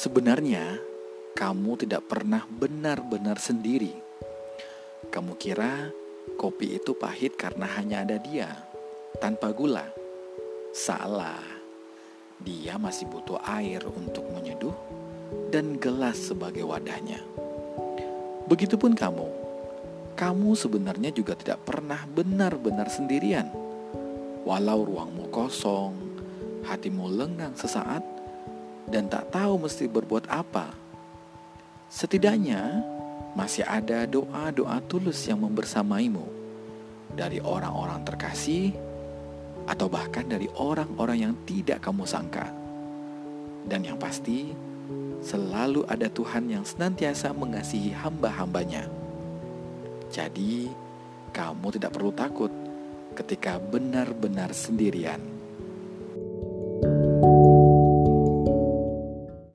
Sebenarnya, kamu tidak pernah benar-benar sendiri. Kamu kira kopi itu pahit karena hanya ada dia, tanpa gula. Salah, dia masih butuh air untuk menyeduh dan gelas sebagai wadahnya. Begitupun kamu, kamu sebenarnya juga tidak pernah benar-benar sendirian. Walau ruangmu kosong, hatimu lengang sesaat, dan tak tahu mesti berbuat apa. Setidaknya masih ada doa-doa tulus yang membersamaimu dari orang-orang terkasih atau bahkan dari orang-orang yang tidak kamu sangka. Dan yang pasti, selalu ada Tuhan yang senantiasa mengasihi hamba-hambanya. Jadi, kamu tidak perlu takut ketika benar-benar sendirian.